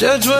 Judge what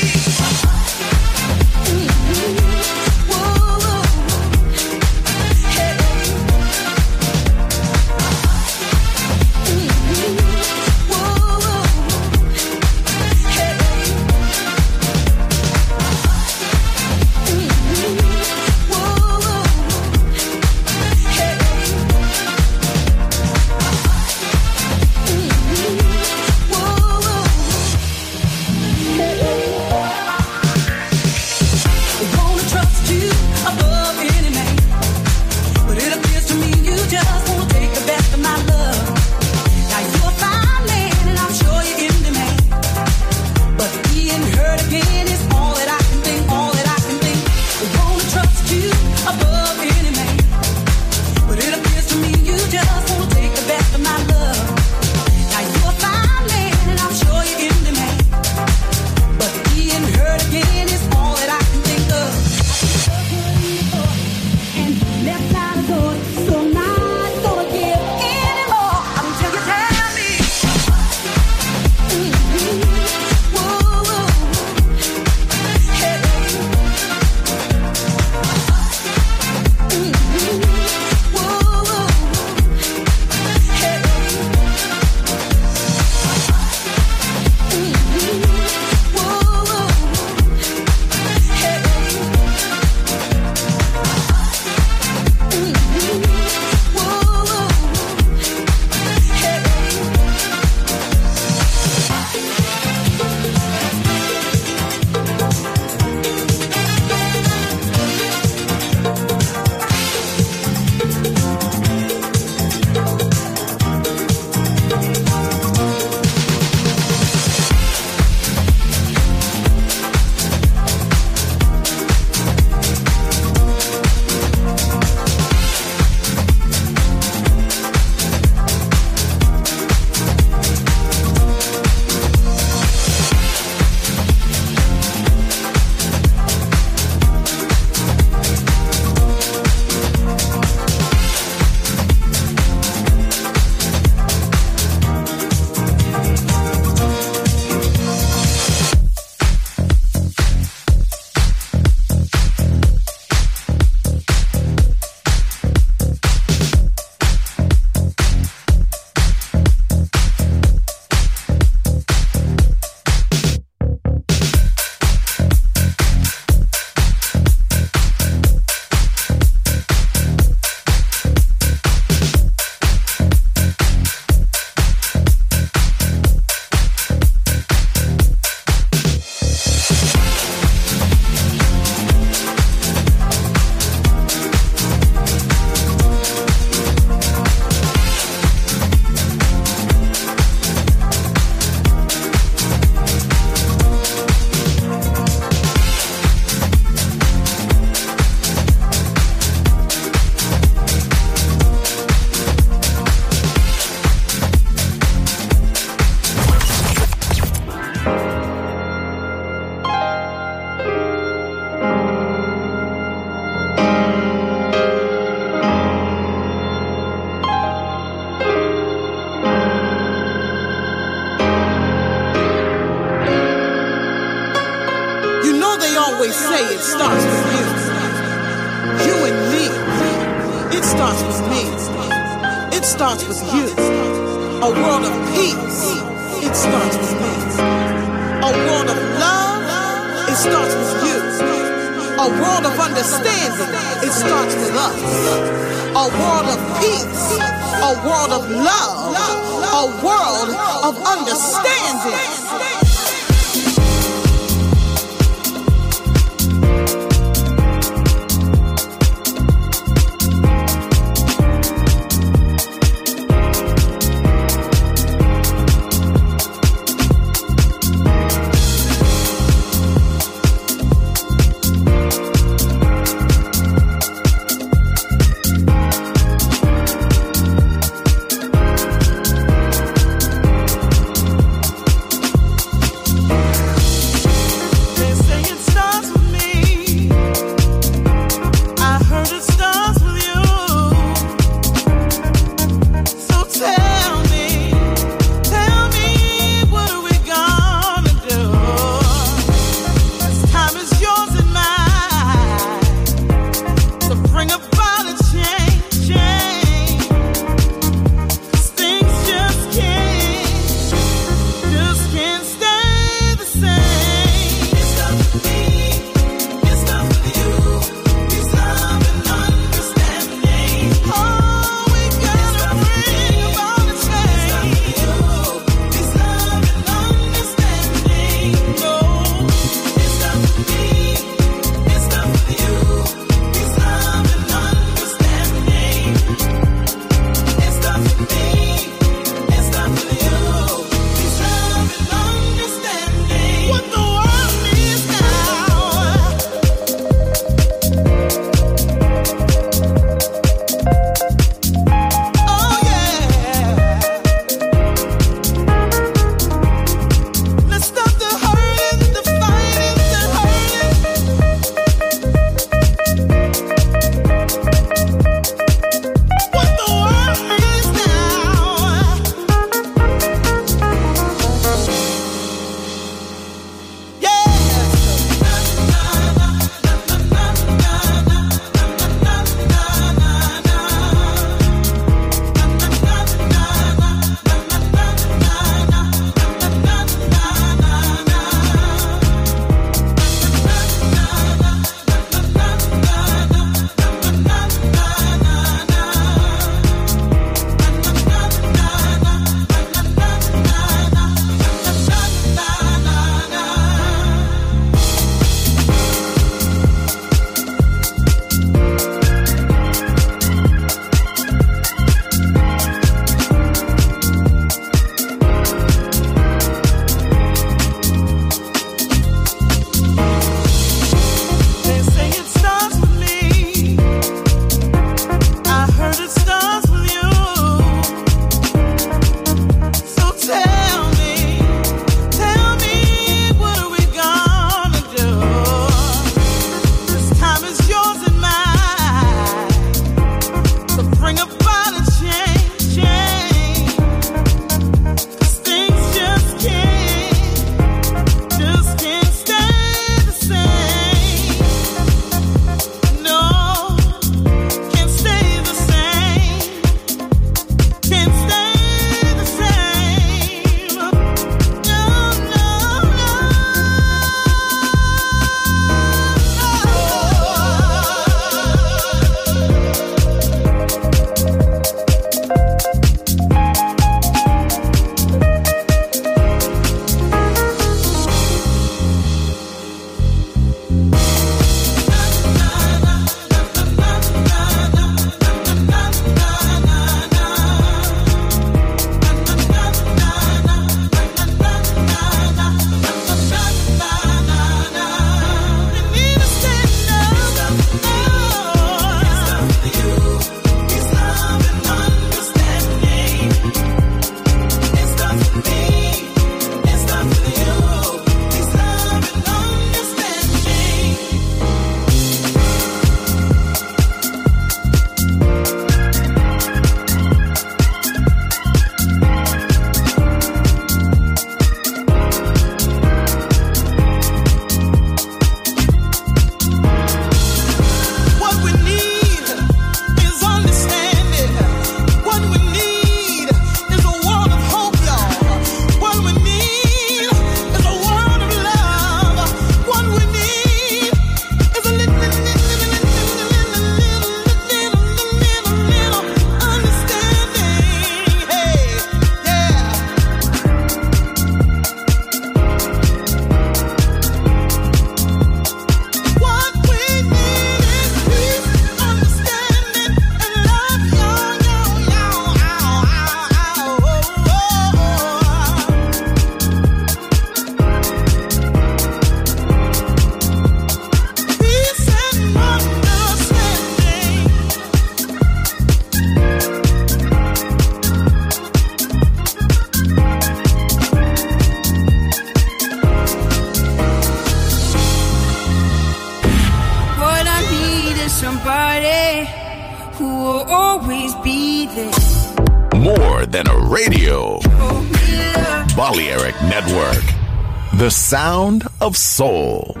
Sound of soul.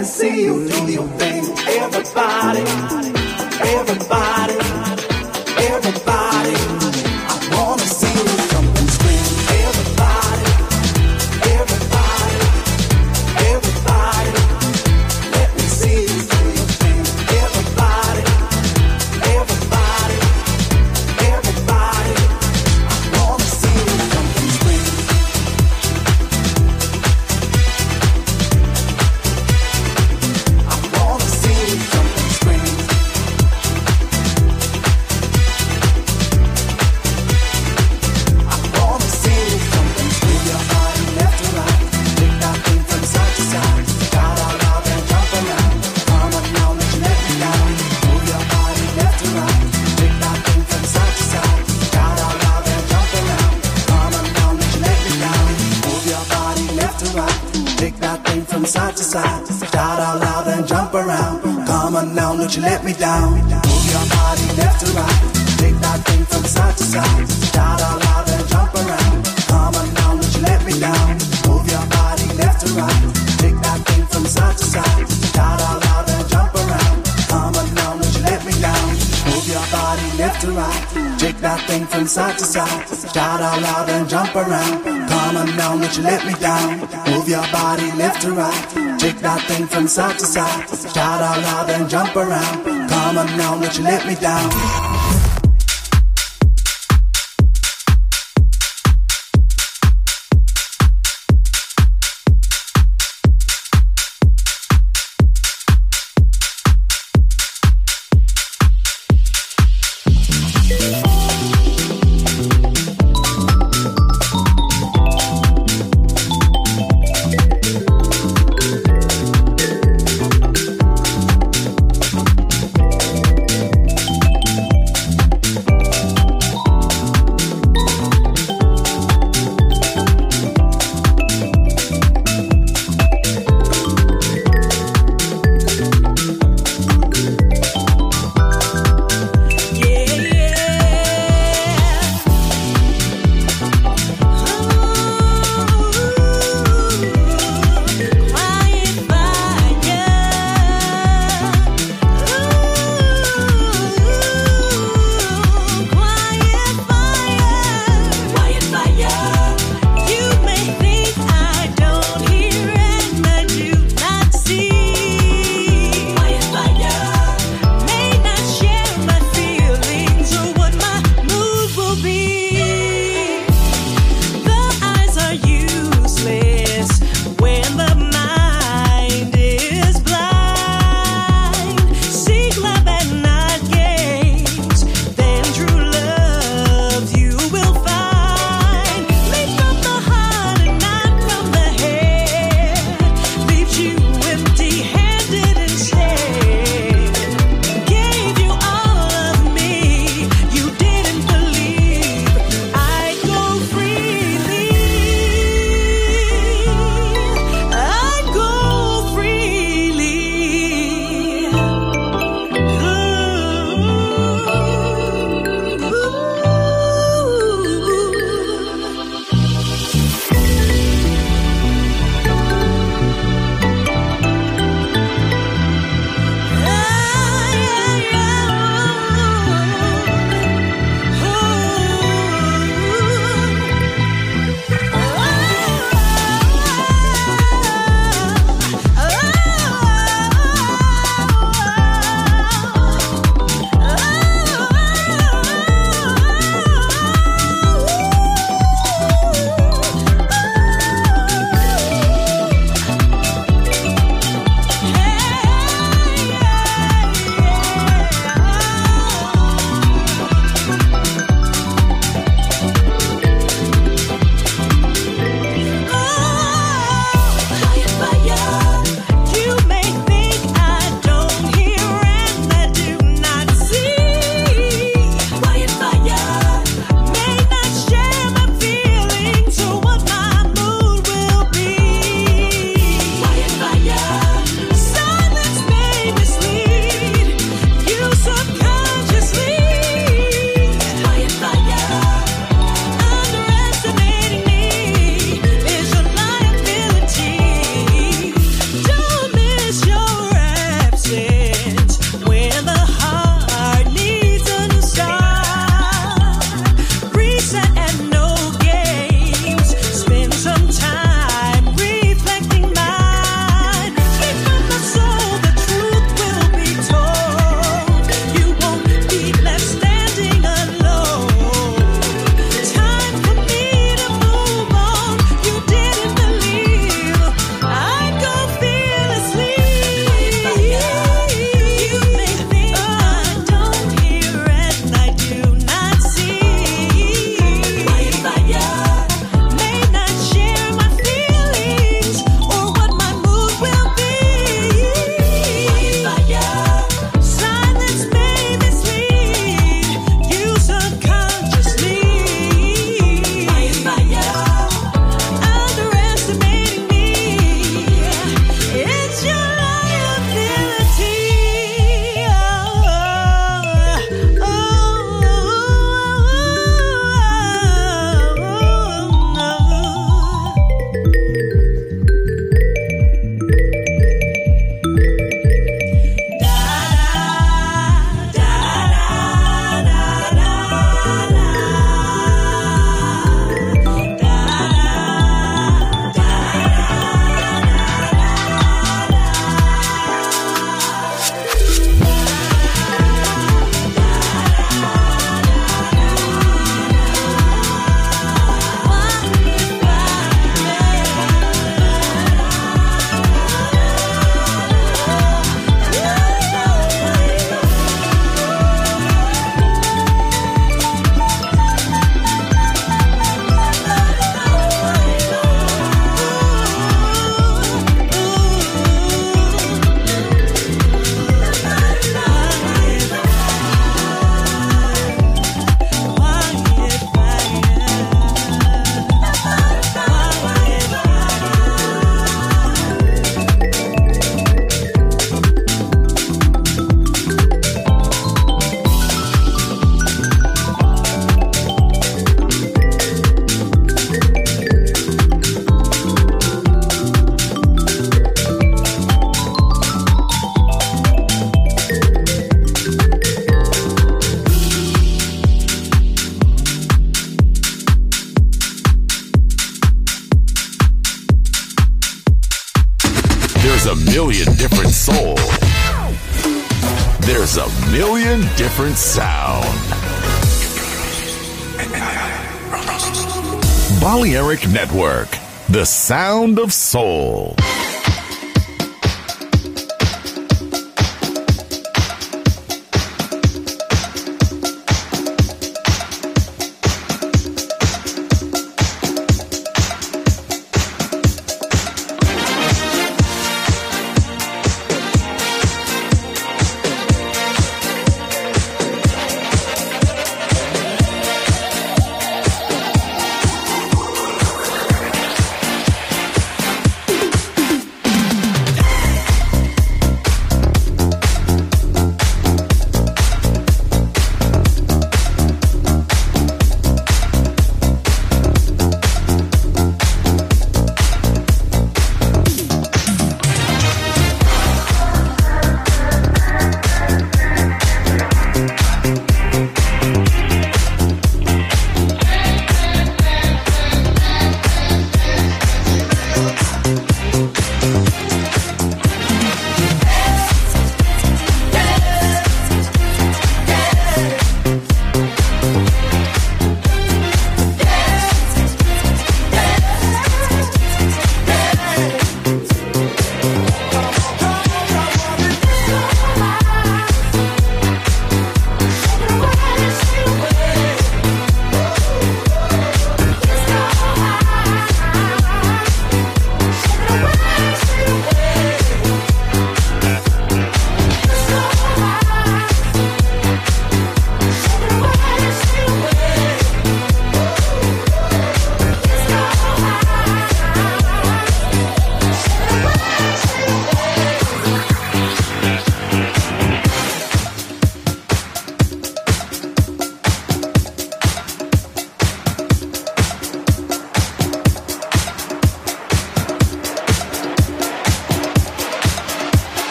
can see you do your thing. Everybody, everybody. Side to side. Shout out loud and jump around. Come on now, don't you let me down. Sound of soul.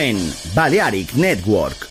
En Balearic Network.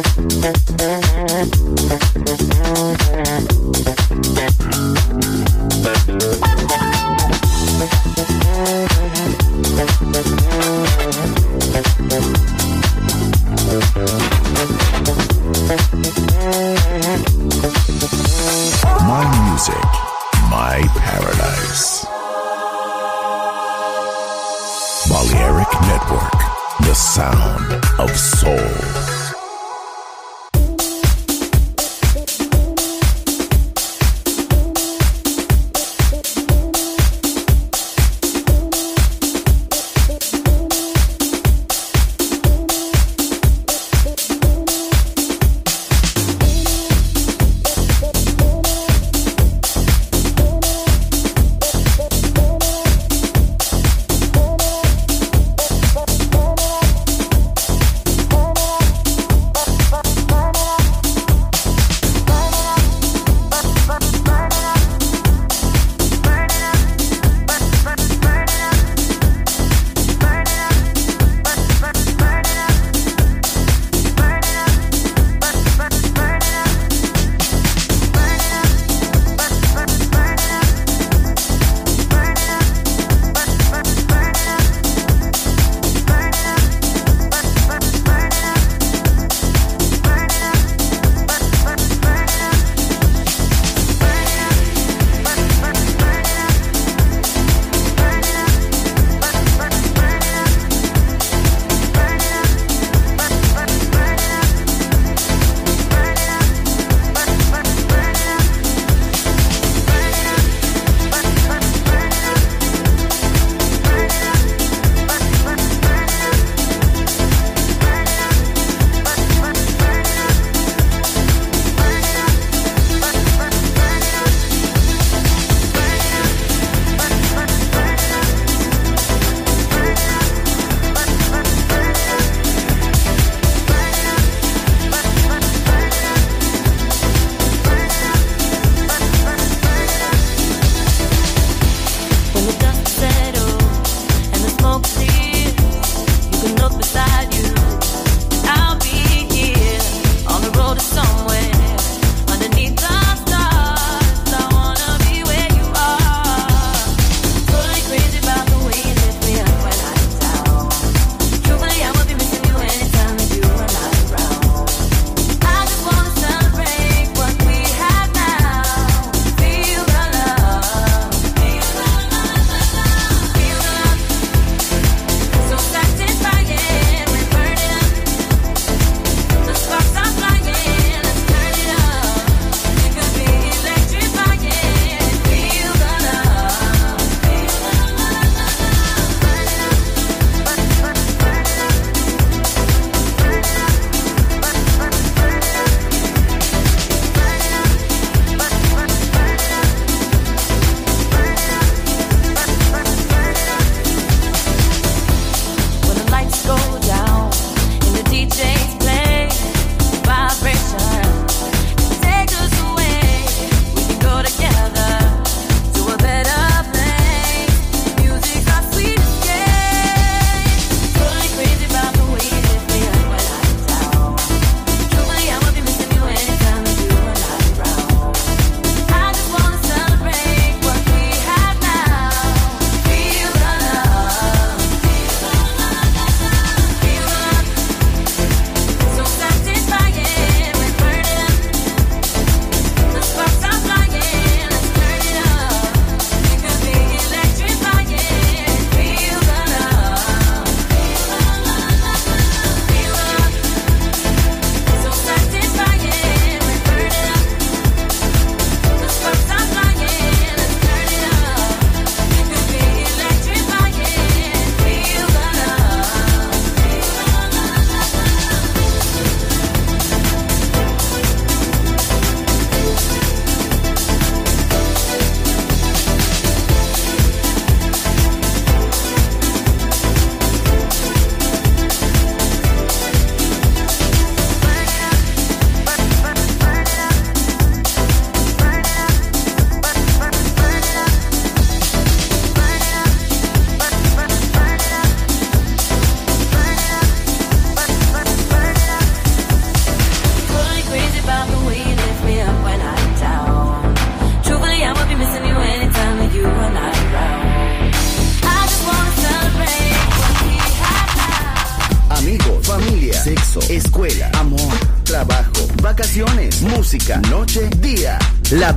Thank you.